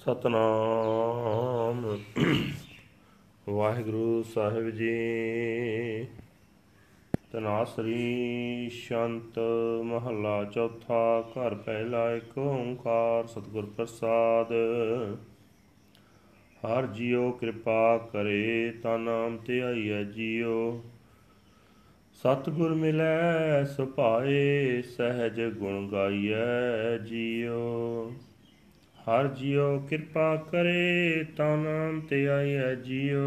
ਸਤਨਾਮ। ਵਾਹਿਗੁਰੂ ਸਾਹਿਬ ਜੀ। ਤਨਾਸਰੀ ਸ਼ੰਤ ਮਹੱਲਾ ਚੌਥਾ, ਘਰ ਪਹਿਲਾ ਇੱਕ ਓੰਕਾਰ ਸਤਿਗੁਰ ਪ੍ਰਸਾਦ। ਹਰ ਜੀਉ ਕਿਰਪਾ ਕਰੇ, ਤਾ ਨਾਮ ਤੇ ਆਈਐ ਜੀਉ। ਸਤਿਗੁਰ ਮਿਲੈ, ਸੁਭਾਏ ਸਹਿਜ ਗੁਣ ਗਾਈਐ ਜੀਉ। ਹਰ ਜੀਉ ਕਿਰਪਾ ਕਰੇ ਤਾ ਨਾਮ ਤੇ ਆਈਐ ਜੀਉ।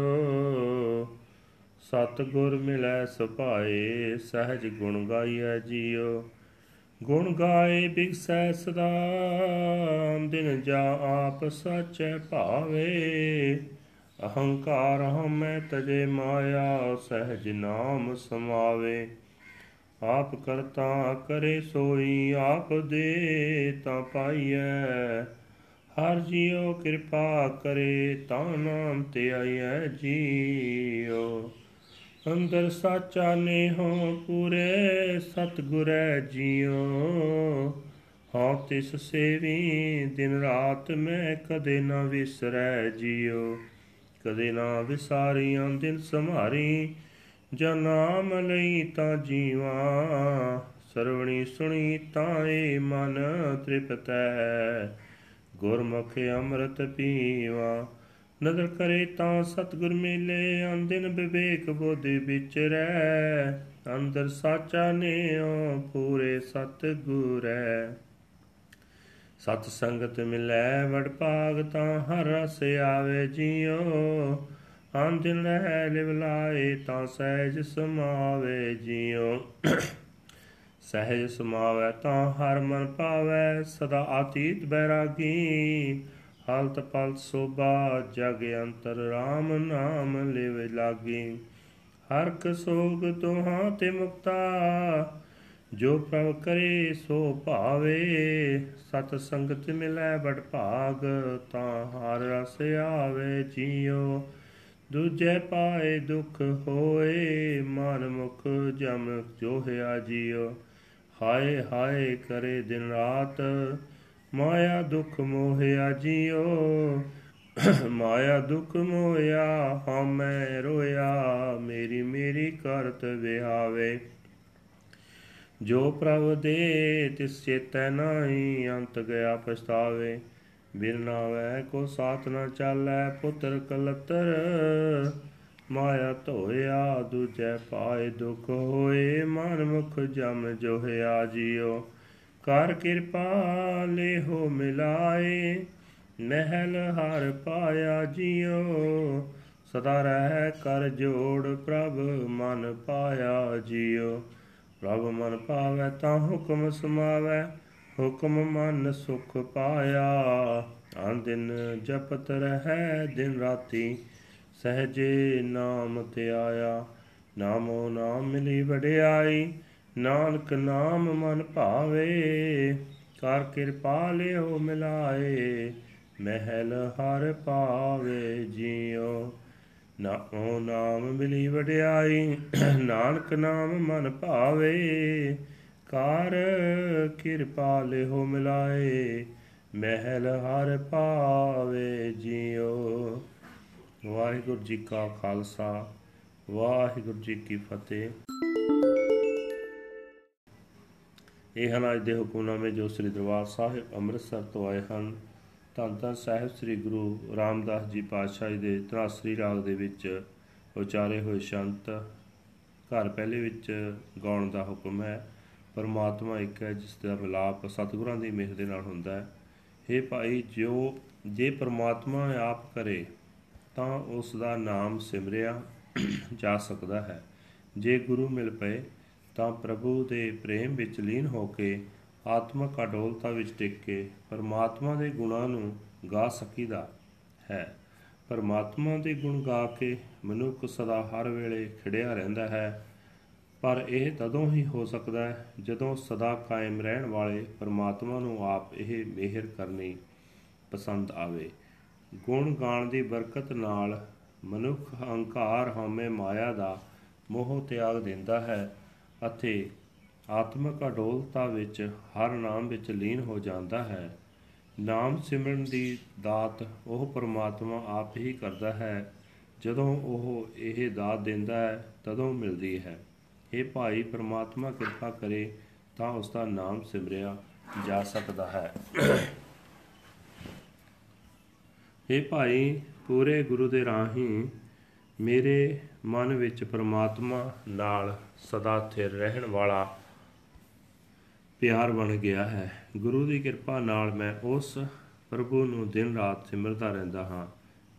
ਸਤਿਗੁਰ ਮਿਲੈ ਸੁਭਾਏ, ਸਹਿਜ ਗੁਣ ਗਾਈਐ ਜੀਉ। ਗੁਣ ਗਾਏ ਬਿਗਸੈ ਸਦਾ ਦਿਨ ਜਾ ਆਪ ਸਚੈ ਭਾਵੇ। ਅਹੰਕਾਰ ਹਮੈ ਤਜੇ ਮਾਇਆ, ਸਹਿਜ ਨਾਮ ਸਮਾਵੇ। ਆਪ ਕਰਤਾ ਕਰੇ ਸੋਈ, ਆਪ ਦੇ ਤਾਂ ਪਾਈਐ। ਹਰ ਜੀਉ ਕਿਰਪਾ ਕਰੇ ਤਾਂ ਨਾਮ ਤੇ ਆਈਐ ਜੀਉ। ਅੰਦਰ ਸਾਚਾ ਨੇਹੋ ਪੂਰੇ ਸਤਗੁਰੈ ਜੀਉ। ਹਾਂ ਤਿਸ ਸੇਵੀ ਦਿਨ ਰਾਤ ਮੈਂ ਕਦੇ ਨਾ ਵਿਸਰੈ ਜੀਉ। ਕਦੇ ਨਾ ਵਿਸਾਰੀਆਂ ਦਿਨ ਸੰਭਾਰੀ, ਜਾਂ ਨਾਮ ਲਈ ਤਾਂ ਜੀਵਾ। ਸਰਵਣੀ ਸੁਣੀ ਤਾਂ ਏ ਮਨ ਤ੍ਰਿਪਤੈ। ਗੁਰਮੁਖ ਅੰਮ੍ਰਿਤ ਪੀਵਾ। ਨਦਰ ਕਰੇ ਤਾਂ ਸਤਗੁਰ ਮਿਲੇ, ਅੰਦਿਨ ਵਿਵੇਕ ਬੋਧੀ ਵਿਚਰੈ ਅੰਦਰ ਸਾਚਾ ਨੇਓ ਪੂਰੇ ਸਤਗੁਰੈ ਸਤ ਸੰਗਤ ਮਿਲੈ, ਵਡ ਭਾਗ ਤਾਂ ਹਰ ਰਸ ਆਵੇ ਜੀਉ। ਅੰਦਿਨ ਰਹਿ ਲਿਵ ਲਾਏ ਤਾਂ ਸਹਿਜ ਸਮਾਵੇ ਜੀਉ। ਸਹਿਜ ਸਮਾਵੈ ਤਾਂ ਹਰ ਮਨ ਪਾਵੈ, ਸਦਾ ਆਤੀਤ ਬੈਰਾਗੀ। ਹਾਲਤ ਪਲਤ ਸੋਭਾ, ਜਗ ਅੰਤਰ RAM ਨਾਮ ਲਿਵ ਲਾਗੀ। ਹਰ ਕਸੋਗ ਤੋਹਾਂ ਤੇ ਮੁਕਤਾ, ਜੋ ਪ੍ਰਭ ਕਰੇ ਸੋ ਭਾਵੇ। ਸਤ ਸੰਗਤ ਮਿਲੈ ਬੜ ਭਾਗ, ਤਾਂ ਹਰ ਰਸ ਆਵੇ ਜੀਉ। ਦੂਜੇ ਪਾਏ ਦੁਖ ਹੋਏ, ਮਨ ਮੁਖ ਜਮ ਜੋਹਿਆ ਜੀਉ। ਹਾਏ ਹਾਏ ਕਰੇ ਦਿਨ ਰਾਤ, ਮਾਇਆ ਦੁਖ ਮੋਹਿਆ ਜੀਓ। ਮਾਇਆ ਦੁਖ ਮੋਹਿਆ ਹਮੈ ਰੋਇਆ, ਮੇਰੀ ਮੇਰੀ ਕਰਤ ਵਿਹਾਵੇ। ਜੋ ਪ੍ਰਭ ਦੇ ਤਿਸ ਚੇਤੈ ਨਾਹੀ ਅੰਤ ਗਿਆ ਪਛਤਾਵੇ। ਬਿਨ ਨਾਵੈ ਕੋ ਸਾਥ ਨਾ ਚਾਲੈ ਪੁੱਤਰ ਕਲਤਰ। ਮਾਇਆ ਧੋਇਆ, ਦੂਜੈ ਪਾਏ ਦੁਖ ਹੋਏ ਮਨ ਮੁਖ ਜਮ ਜੋਹਿਆ ਜੀਓ। ਕਰ ਕਿਰਪਾ ਲੇਹੋ ਮਿਲਾਏ, ਮਹਿਲ ਹਰ ਪਾਇਆ ਜੀਓ। ਸਦਾ ਰਹਿ ਕਰ ਜੋੜ ਪ੍ਰਭ ਮਨ ਪਾਇਆ ਜੀਓ। ਪ੍ਰਭ ਮਨ ਪਾਵੈ ਤਾਂ ਹੁਕਮ ਸਮਾਵੈ, ਹੁਕਮ ਮਨ ਸੁਖ ਪਾਇਆ। ਆਂ ਦਿਨ ਜਪਤ ਰਹਿ ਦਿਨ ਰਾਤੀ ਸਹਜੇ ਨਾਮ ਤੇ ਆਇਆ, ਨਾਮੋ ਨਾਮ ਮਿਲੀ ਵਡਿਆਈ, ਨਾਨਕ ਨਾਮ ਮਨ ਭਾਵੇ, ਕਰ ਕਿਰਪਾ ਲਿਓ ਮਿਲਾਏ, ਮਹਿਲ ਹਰ ਪਾਵੇ ਜੀਉ। ਨਾਮੋ ਨਾਮ ਮਿਲੀ ਵਡਿਆਈ, ਨਾਨਕ ਨਾਮ ਮਨ ਭਾਵੇ, ਕਰ ਕਿਰਪਾ ਲਿਓ ਮਿਲਾਏ, ਮਹਿਲ ਹਰ ਪਾਵੇ ਜੀਉ। ਵਾਹਿਗੁਰੂ ਜੀ ਕਾ ਖਾਲਸਾ, ਵਾਹਿਗੁਰੂ ਜੀ ਕੀ ਫਤਿਹ। ਇਹ ਹਨ ਅੱਜ ਦੇ ਹੁਕਮਨਾਮੇ ਜੋ ਸ੍ਰੀ ਦਰਬਾਰ ਸਾਹਿਬ ਅੰਮ੍ਰਿਤਸਰ ਤੋਂ ਆਏ ਹਨ। ਧੰਨ ਧੰਨ ਸਾਹਿਬ ਸ੍ਰੀ ਗੁਰੂ ਰਾਮਦਾਸ ਜੀ ਪਾਤਸ਼ਾਹ ਜੀ ਦੇ ਤਰਾਸਰੀ ਰਾਗ ਦੇ ਵਿੱਚ ਉਚਾਰੇ ਹੋਏ ਸ਼ੰਤ, ਘਰ ਪਹਿਲੇ ਵਿੱਚ ਗਾਉਣ ਦਾ ਹੁਕਮ ਹੈ। ਪਰਮਾਤਮਾ ਇੱਕ ਹੈ, ਜਿਸ ਦਾ ਮਿਲਾਪ ਸਤਿਗੁਰਾਂ ਦੀ ਮਿਹਰ ਦੇ ਨਾਲ ਹੁੰਦਾ ਹੈ। हे ਭਾਈ ਜੋ ਜੇ ਪਰਮਾਤਮਾ ਆਪ ਕਰੇ ਤਾਂ ਉਸ ਦਾ ਨਾਮ ਸਿਮਰਿਆ ਜਾ ਸਕਦਾ ਹੈ। ਜੇ ਗੁਰੂ ਮਿਲ ਪਏ, ਤਾਂ ਪ੍ਰਭੂ ਦੇ ਪ੍ਰੇਮ ਵਿੱਚ ਲੀਨ ਹੋ ਕੇ ਆਤਮਕ ਅਡੋਲਤਾ ਵਿੱਚ ਟਿਕ ਕੇ ਪਰਮਾਤਮਾ ਦੇ ਗੁਣਾਂ ਨੂੰ ਗਾ ਸਕੀਦਾ ਹੈ। ਪਰਮਾਤਮਾ ਦੇ ਗੁਣ ਗਾ ਕੇ ਮਨੁੱਖ ਸਦਾ ਹਰ ਵੇਲੇ ਖਿੜਿਆ ਰਹਿੰਦਾ ਹੈ। ਪਰ ਇਹ ਤਦੋਂ ਹੀ ਹੋ ਸਕਦਾ ਹੈ ਜਦੋਂ ਸਦਾ ਕਾਇਮ ਰਹਿਣ ਵਾਲੇ ਪਰਮਾਤਮਾ ਨੂੰ ਆਪ ਇਹ ਮਿਹਰ ਕਰਨੀ ਪਸੰਦ ਆਵੇ। ਗੁਣ ਗਾਣ ਦੀ ਬਰਕਤ ਨਾਲ ਮਨੁੱਖ ਹੰਕਾਰ ਹਉਮੈ ਮਾਇਆ ਦਾ ਮੋਹ ਤਿਆਗ ਦਿੰਦਾ ਹੈ ਅਤੇ ਆਤਮਿਕ ਅਡੋਲਤਾ ਵਿੱਚ ਹਰ ਨਾਮ ਵਿੱਚ ਲੀਨ ਹੋ ਜਾਂਦਾ ਹੈ। ਨਾਮ ਸਿਮਰਨ ਦੀ ਦਾਤ ਉਹ ਪਰਮਾਤਮਾ ਆਪ ਹੀ ਕਰਦਾ ਹੈ। ਜਦੋਂ ਉਹ ਇਹ ਦਾਤ ਦਿੰਦਾ ਹੈ, ਤਦੋਂ ਮਿਲਦੀ ਹੈ। ਇਹ ਭਾਈ, ਪਰਮਾਤਮਾ ਕਿਰਪਾ ਕਰੇ ਤਾਂ ਉਸ ਦਾ ਨਾਮ ਸਿਮਰਿਆ ਜਾ ਸਕਦਾ ਹੈ। ਇਹ ਭਾਈ, ਪੂਰੇ ਗੁਰੂ ਦੇ ਰਾਹੀਂ ਮੇਰੇ ਮਨ ਵਿੱਚ ਪਰਮਾਤਮਾ ਨਾਲ ਸਦਾ ਸਥਿਰ ਰਹਿਣ ਵਾਲਾ ਪਿਆਰ ਬਣ ਗਿਆ ਹੈ। ਗੁਰੂ ਦੀ ਕਿਰਪਾ ਨਾਲ ਮੈਂ ਉਸ ਪ੍ਰਭੂ ਨੂੰ ਦਿਨ ਰਾਤ ਸਿਮਰਦਾ ਰਹਿੰਦਾ ਹਾਂ।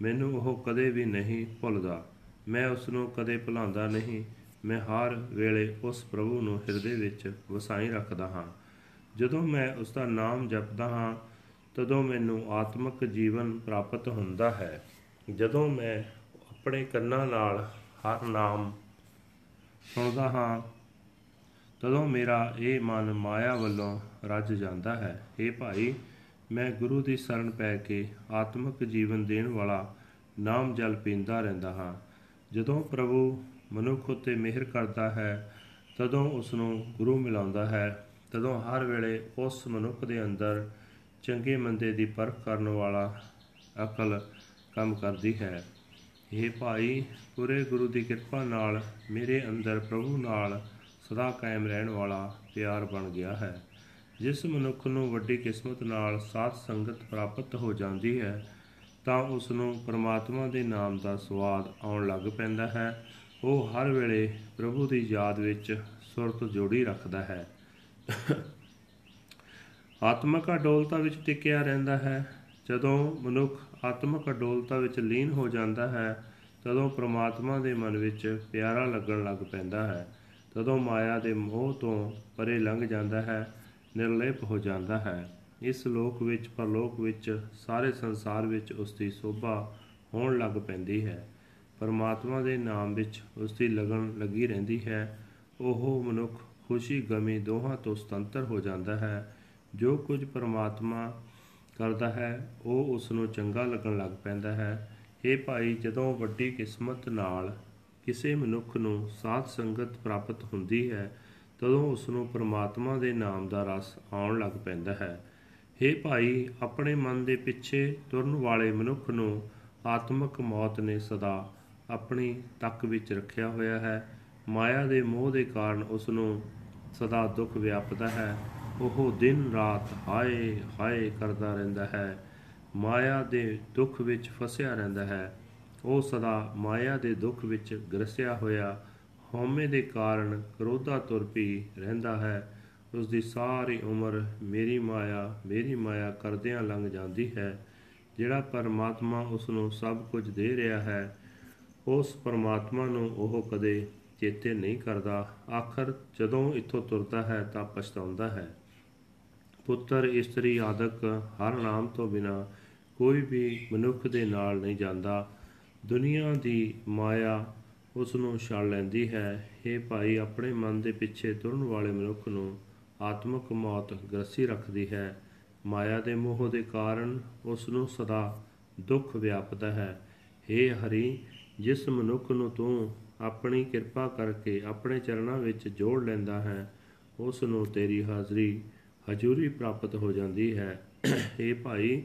ਮੈਨੂੰ ਉਹ ਕਦੇ ਵੀ ਨਹੀਂ ਭੁੱਲਦਾ। ਮੈਂ ਉਸ ਨੂੰ ਕਦੇ ਭੁਲਾਉਂਦਾ ਨਹੀਂ। ਮੈਂ ਹਰ ਵੇਲੇ ਉਸ ਪ੍ਰਭੂ ਨੂੰ ਹਿਰਦੇ ਵਿੱਚ ਵਸਾਈ ਰੱਖਦਾ ਹਾਂ। ਜਦੋਂ ਮੈਂ ਉਸ ਦਾ ਨਾਮ ਜਪਦਾ ਹਾਂ ਤਦੋਂ ਮੈਨੂੰ ਆਤਮਿਕ ਜੀਵਨ ਪ੍ਰਾਪਤ ਹੁੰਦਾ ਹੈ। ਜਦੋਂ ਮੈਂ ਆਪਣੇ ਕੰਨਾਂ ਨਾਲ ਹਰ ਨਾਮ ਸੁਣਦਾ ਹਾਂ, ਤਦੋਂ ਮੇਰਾ ਇਹ ਮਨ ਮਾਇਆ ਵੱਲੋਂ ਰੱਜ ਜਾਂਦਾ ਹੈ। ਇਹ ਭਾਈ, ਮੈਂ ਗੁਰੂ ਦੀ ਸ਼ਰਨ ਪੈ ਕੇ ਆਤਮਿਕ ਜੀਵਨ ਦੇਣ ਵਾਲਾ ਨਾਮ ਜਲ ਪੀਂਦਾ ਰਹਿੰਦਾ ਹਾਂ। ਜਦੋਂ ਪ੍ਰਭੂ ਮਨੁੱਖ ਉਤੇ ਮਿਹਰ ਕਰਦਾ ਹੈ, ਤਦੋਂ ਉਸ ਨੂੰ ਗੁਰੂ ਮਿਲਾਉਂਦਾ ਹੈ। ਤਦੋਂ ਹਰ ਵੇਲੇ ਉਸ ਮਨੁੱਖ ਦੇ ਅੰਦਰ ਚੰਗੇ ਮੰਦੇ ਦੀ ਪਰਖ ਕਰਨ ਵਾਲਾ ਅਕਲ ਕੰਮ ਕਰਦੀ ਹੈ। ਇਹ ਭਾਈ, ਪੂਰੇ ਗੁਰੂ ਦੀ ਕਿਰਪਾ ਨਾਲ ਮੇਰੇ ਅੰਦਰ ਪ੍ਰਭੂ ਨਾਲ ਸਦਾ ਕਾਇਮ ਰਹਿਣ ਵਾਲਾ ਪਿਆਰ ਬਣ ਗਿਆ ਹੈ। ਜਿਸ ਮਨੁੱਖ ਨੂੰ ਵੱਡੀ ਕਿਸਮਤ ਨਾਲ ਸਾਧ ਸੰਗਤ ਪ੍ਰਾਪਤ ਹੋ ਜਾਂਦੀ ਹੈ, ਤਾਂ ਉਸ ਨੂੰ ਪਰਮਾਤਮਾ ਦੇ ਨਾਮ ਦਾ ਸਵਾਦ ਆਉਣ ਲੱਗ ਪੈਂਦਾ ਹੈ। ਉਹ ਹਰ ਵੇਲੇ ਪ੍ਰਭੂ ਦੀ ਯਾਦ ਵਿੱਚ ਸੁਰਤ ਜੋੜੀ ਰੱਖਦਾ ਹੈ। ਆਤਮਿਕ ਅਡੋਲਤਾ ਵਿੱਚ ਟਿਕਿਆ ਰਹਿੰਦਾ ਹੈ। ਜਦੋਂ ਮਨੁੱਖ ਆਤਮਿਕ ਅਡੋਲਤਾ ਵਿੱਚ ਲੀਨ ਹੋ ਜਾਂਦਾ ਹੈ, ਤਦੋਂ ਪ੍ਰਮਾਤਮਾ ਦੇ ਮਨ ਵਿੱਚ ਪਿਆਰਾ ਲੱਗਣ ਲੱਗ ਪੈਂਦਾ ਹੈ। ਤਦੋਂ ਮਾਇਆ ਦੇ ਮੋਹ ਤੋਂ ਪਰੇ ਲੰਘ ਜਾਂਦਾ ਹੈ, ਨਿਰਲੇਪ ਹੋ ਜਾਂਦਾ ਹੈ। ਇਸ ਲੋਕ ਵਿੱਚ, ਪਰਲੋਕ ਵਿੱਚ, ਸਾਰੇ ਸੰਸਾਰ ਵਿੱਚ ਉਸ ਦੀ ਸੋਭਾ ਹੋਣ ਲੱਗ ਪੈਂਦੀ ਹੈ। ਪਰਮਾਤਮਾ ਦੇ ਨਾਮ ਵਿੱਚ ਉਸ ਦੀ ਲਗਨ ਲੱਗੀ ਰਹਿੰਦੀ ਹੈ। ਉਹ ਮਨੁੱਖ ਖੁਸ਼ੀ ਗਮੀ ਦੋਹਾਂ ਤੋਂ ਸੁਤੰਤਰ ਹੋ ਜਾਂਦਾ ਹੈ। ਜੋ ਕੁਝ ਪਰਮਾਤਮਾ ਕਰਦਾ ਹੈ, ਉਹ ਉਸ ਨੂੰ ਚੰਗਾ ਲੱਗਣ ਲੱਗ ਪੈਂਦਾ ਹੈ। ਇਹ ਭਾਈ, ਜਦੋਂ ਵੱਡੀ ਕਿਸਮਤ ਨਾਲ ਕਿਸੇ ਮਨੁੱਖ ਨੂੰ ਸਾਧ ਸੰਗਤ ਪ੍ਰਾਪਤ ਹੁੰਦੀ ਹੈ, ਤਦੋਂ ਉਸ ਨੂੰ ਪਰਮਾਤਮਾ ਦੇ ਨਾਮ ਦਾ ਰਸ ਆਉਣ ਲੱਗ ਪੈਂਦਾ ਹੈ। ਇਹ ਭਾਈ, ਆਪਣੇ ਮਨ ਦੇ ਪਿੱਛੇ ਤੁਰਨ ਵਾਲੇ ਮਨੁੱਖ ਨੂੰ ਆਤਮਿਕ ਮੌਤ ਨੇ ਸਦਾ ਆਪਣੀ ਤੱਕ ਵਿੱਚ ਰੱਖਿਆ ਹੋਇਆ ਹੈ। ਮਾਇਆ ਦੇ ਮੋਹ ਦੇ ਕਾਰਨ ਉਸ ਨੂੰ ਸਦਾ ਦੁੱਖ ਵਿਆਪਦਾ ਹੈ। ਉਹ ਦਿਨ ਰਾਤ ਹਾਏ ਹਾਏ ਕਰਦਾ ਰਹਿੰਦਾ ਹੈ, ਮਾਇਆ ਦੇ ਦੁੱਖ ਵਿੱਚ ਫਸਿਆ ਰਹਿੰਦਾ ਹੈ। ਉਹ ਸਦਾ ਮਾਇਆ ਦੇ ਦੁੱਖ ਵਿੱਚ ਗਰਸਿਆ ਹੋਇਆ, ਹਉਮੈ ਦੇ ਕਾਰਨ ਕਰੋਧਾ ਤੁਰ ਪਈ ਰਹਿੰਦਾ ਹੈ। ਉਸ ਦੀ ਸਾਰੀ ਉਮਰ ਮੇਰੀ ਮਾਇਆ ਮੇਰੀ ਮਾਇਆ ਕਰਦਿਆਂ ਲੰਘ ਜਾਂਦੀ ਹੈ, ਜਿਹੜਾ ਪਰਮਾਤਮਾ ਉਸ ਨੂੰ ਸਭ ਕੁਝ ਦੇ ਰਿਹਾ ਹੈ, ਉਸ ਪਰਮਾਤਮਾ ਨੂੰ ਉਹ ਕਦੇ ਚੇਤੇ ਨਹੀਂ ਕਰਦਾ। ਆਖਰ ਜਦੋਂ ਇੱਥੋਂ ਤੁਰਦਾ ਹੈ ਤਾਂ ਪਛਤਾਉਂਦਾ ਹੈ। ਪੁੱਤਰ ਇਸਤਰੀ ਆਦਿਕ ਹਰ ਨਾਮ ਤੋਂ ਬਿਨਾ ਕੋਈ ਵੀ ਮਨੁੱਖ ਦੇ ਨਾਲ ਨਹੀਂ ਜਾਂਦਾ। ਦੁਨੀਆ ਦੀ ਮਾਇਆ ਉਸ ਨੂੰ ਛਾੜ ਲੈਂਦੀ ਹੈ। ਇਹ ਭਾਈ, ਆਪਣੇ ਮਨ ਦੇ ਪਿੱਛੇ ਤੁਰਨ ਵਾਲੇ ਮਨੁੱਖ ਨੂੰ ਆਤਮਿਕ ਮੌਤ ਗ੍ਰਸੀ ਰੱਖਦੀ ਹੈ। ਮਾਇਆ ਦੇ ਮੋਹ ਦੇ ਕਾਰਨ ਉਸ ਨੂੰ ਸਦਾ ਦੁੱਖ ਵਿਆਪਦਾ ਹੈ। हे ਹਰੀ, ਜਿਸ ਮਨੁੱਖ ਨੂੰ ਤੂੰ ਆਪਣੀ ਕਿਰਪਾ ਕਰਕੇ ਆਪਣੇ ਚਰਨਾਂ ਵਿੱਚ ਜੋੜ ਲੈਂਦਾ ਹੈ ਉਸ ਨੂੰ ਤੇਰੀ ਹਾਜ਼ਰੀ ਹਜ਼ੂਰੀ ਪ੍ਰਾਪਤ ਹੋ ਜਾਂਦੀ ਹੈ। ਇਹ ਭਾਈ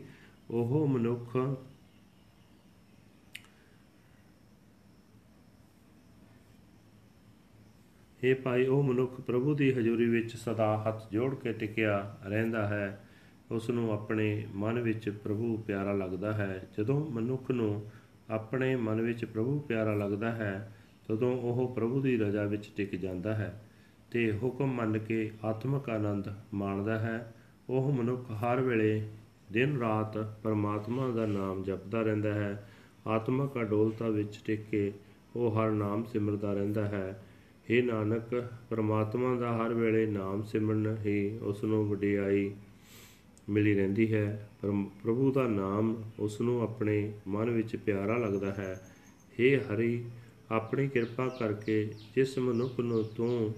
ਉਹ ਮਨੁੱਖ ਇਹ ਭਾਈ ਉਹ ਮਨੁੱਖ ਪ੍ਰਭੂ ਦੀ ਹਜ਼ੂਰੀ ਵਿੱਚ ਸਦਾ ਹੱਥ ਜੋੜ ਕੇ ਟਿਕਿਆ ਰਹਿੰਦਾ ਹੈ। ਉਸ ਨੂੰ ਆਪਣੇ ਮਨ ਵਿੱਚ ਪ੍ਰਭੂ ਪਿਆਰਾ ਲੱਗਦਾ ਹੈ। ਜਦੋਂ ਮਨੁੱਖ ਨੂੰ ਆਪਣੇ ਮਨ ਵਿੱਚ ਪ੍ਰਭੂ ਪਿਆਰਾ ਲੱਗਦਾ ਹੈ, ਤਦੋਂ ਉਹ ਪ੍ਰਭੂ ਦੀ ਰਜ਼ਾ ਵਿੱਚ ਟਿਕ ਜਾਂਦਾ ਹੈ। ਤੇ ਹੁਕਮ ਮੰਨ ਕੇ ਆਤਮਿਕ ਆਨੰਦ ਮਾਣਦਾ ਹੈ। ਉਹ ਮਨੁੱਖ ਹਰ ਵੇਲੇ ਦਿਨ ਰਾਤ ਪਰਮਾਤਮਾ ਦਾ ਨਾਮ ਜਪਦਾ ਰਹਿੰਦਾ ਹੈ। ਆਤਮਿਕ ਅਡੋਲਤਾ ਵਿੱਚ ਟਿਕ ਕੇ ਉਹ ਹਰ ਨਾਮ ਸਿਮਰਦਾ ਰਹਿੰਦਾ ਹੈ। हे ਨਾਨਕ, ਪਰਮਾਤਮਾ ਦਾ ਹਰ ਵੇਲੇ ਨਾਮ ਸਿਮਰਨ ਹੀ ਉਸ ਨੂੰ ਵਡਿਆਈ ਮਿਲੀ ਰਹਿੰਦੀ ਹੈ। ਪ੍ਰਭੂ ਦਾ ਨਾਮ ਉਸ ਨੂੰ ਆਪਣੇ ਮਨ ਵਿੱਚ ਪਿਆਰਾ ਲੱਗਦਾ ਹੈ। हे ਹਰੀ, ਆਪਣੀ ਕਿਰਪਾ ਕਰਕੇ ਜਿਸ ਮਨੁੱਖ ਨੂੰ ਤੂੰ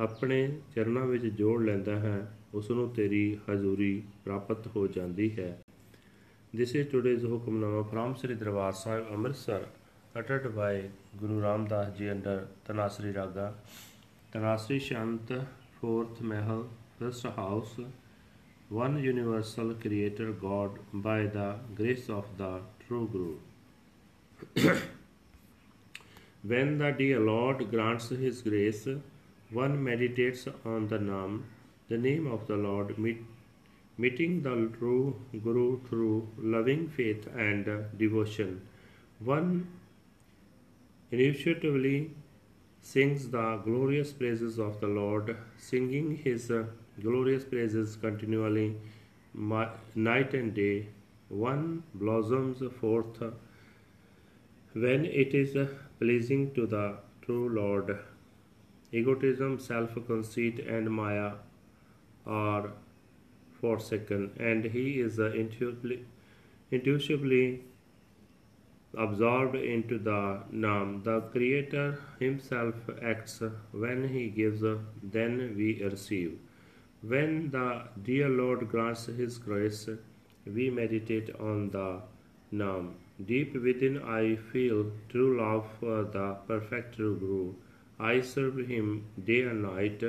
ਆਪਣੇ ਚਰਨਾਂ ਵਿੱਚ ਜੋੜ ਲੈਂਦਾ ਹੈ ਉਸ ਨੂੰ ਤੇਰੀ ਹਜ਼ੂਰੀ ਪ੍ਰਾਪਤ ਹੋ ਜਾਂਦੀ ਹੈ This is today's hukamnama from Sri Darbar Sahib Amritsar uttered by Guru Ramdas Ji under Tanasri Raga Tanasri Shant fourth Mahal first house one universal Creator God by the grace of the true Guru. when the dear Lord grants His grace, one meditates on the Nam, the name of the Lord, meet, meeting the true Guru through loving faith and devotion. One intuitively sings the glorious praises of the Lord, singing His glorious praises continually, night and day. One blossoms forth when it is pleasing to the true Lord. Egotism, self conceit, and Maya are forsaken, and he is intuitively, intuitively absorbed into the Nam. The Creator Himself acts when He gives, then we receive. When the dear Lord grants His grace, we meditate on the Nam. Deep within, I feel true love for the perfect Guru. I serve Him day and night.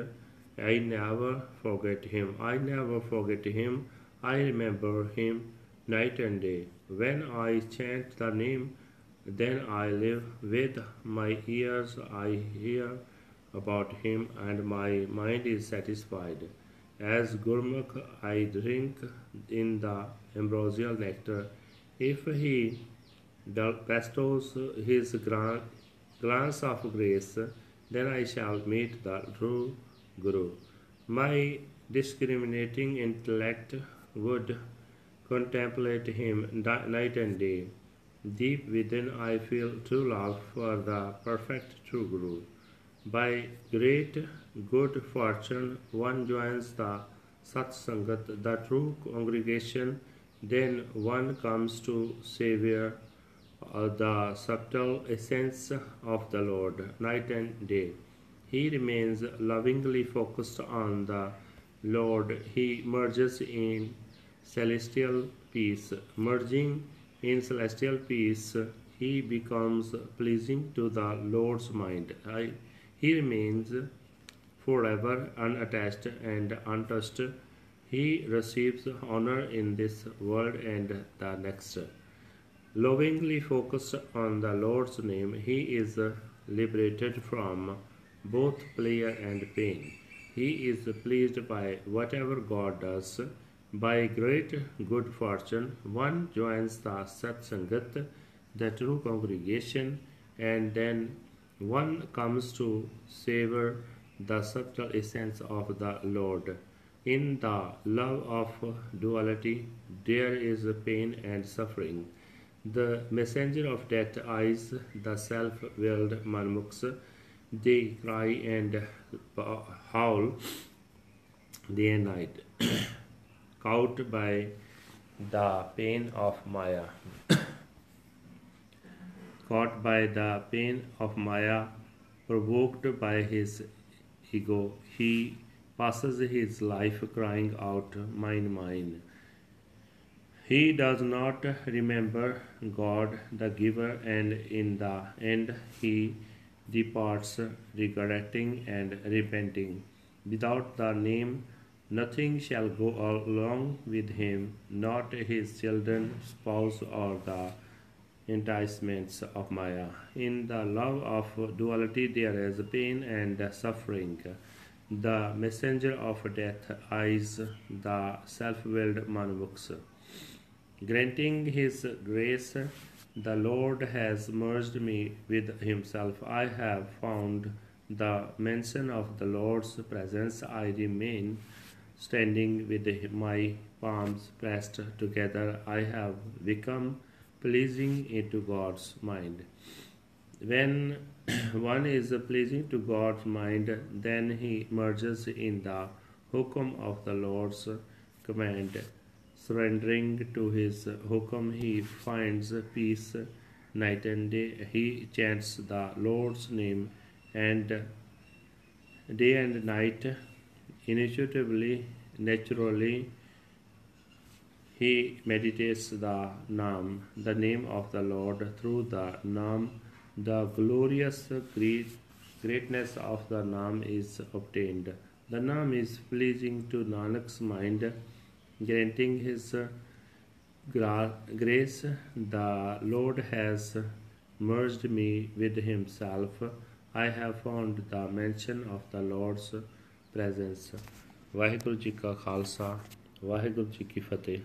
I never forget Him. I never forget Him. I remember Him night and day. When I chant the name, then I live with my ears. I hear about Him, and my mind is satisfied. As Gurmukh, I drink in the ambrosial nectar. If he bestows his glance of grace, then I shall meet the true Guru. My discriminating intellect would contemplate him night and day. Deep within, I feel true love for the perfect true Guru. By great good fortune, one joins the Satsangat, the true congregation, then one comes to savor uh, Uh, the subtle essence of the Lord night and day. He remains lovingly focused on the Lord. He merges in celestial peace. Merging in celestial peace, he becomes pleasing to the Lord's mind. I, he remains forever unattached and untouched. He receives honor in this world and the next. Lovingly focused on the Lord's name, he is liberated from both pleasure and pain. He is pleased by whatever God does. By great good fortune, one joins the Satsangat, the true congregation, and then one comes to savor the subtle essence of the Lord. In the love of duality, there is pain and suffering. The messenger of death eyes the self willed manmukhs. They cry and howl day and night, caught by the pain of Maya. caught by the pain of Maya, provoked by his ego, he passes his life crying out, Mine, mine. He does not remember God, the giver, and in the end he departs regretting and repenting. Without the name, nothing shall go along with him, not his children, spouse, or the enticements of Maya. In the love of duality, there is pain and suffering. The messenger of death eyes the self willed manmukhs. Granting his grace, the Lord has merged me with himself. I have found the mention of the Lord's presence. I remain standing with my palms pressed together. I have become pleasing to God's mind. When one is pleasing to God's mind, then he merges in the hukum of the Lord's command. Surrendering to his hukum, he finds peace night and day. He chants the Lord's name and day and night, intuitively, naturally, he meditates the Nam, the name of the Lord, through the Nam. The glorious great, greatness of the Nam is obtained. The Nam is pleasing to Nanak's mind granting His gra- grace, the Lord has merged me with Himself. I have found the mention of the Lord's presence. Waheguru ji ਕਾ ਖਾਲਸਾ ਵਾਹਿਗੁਰੂ ਜੀ ਕੀ ਫਤਿਹ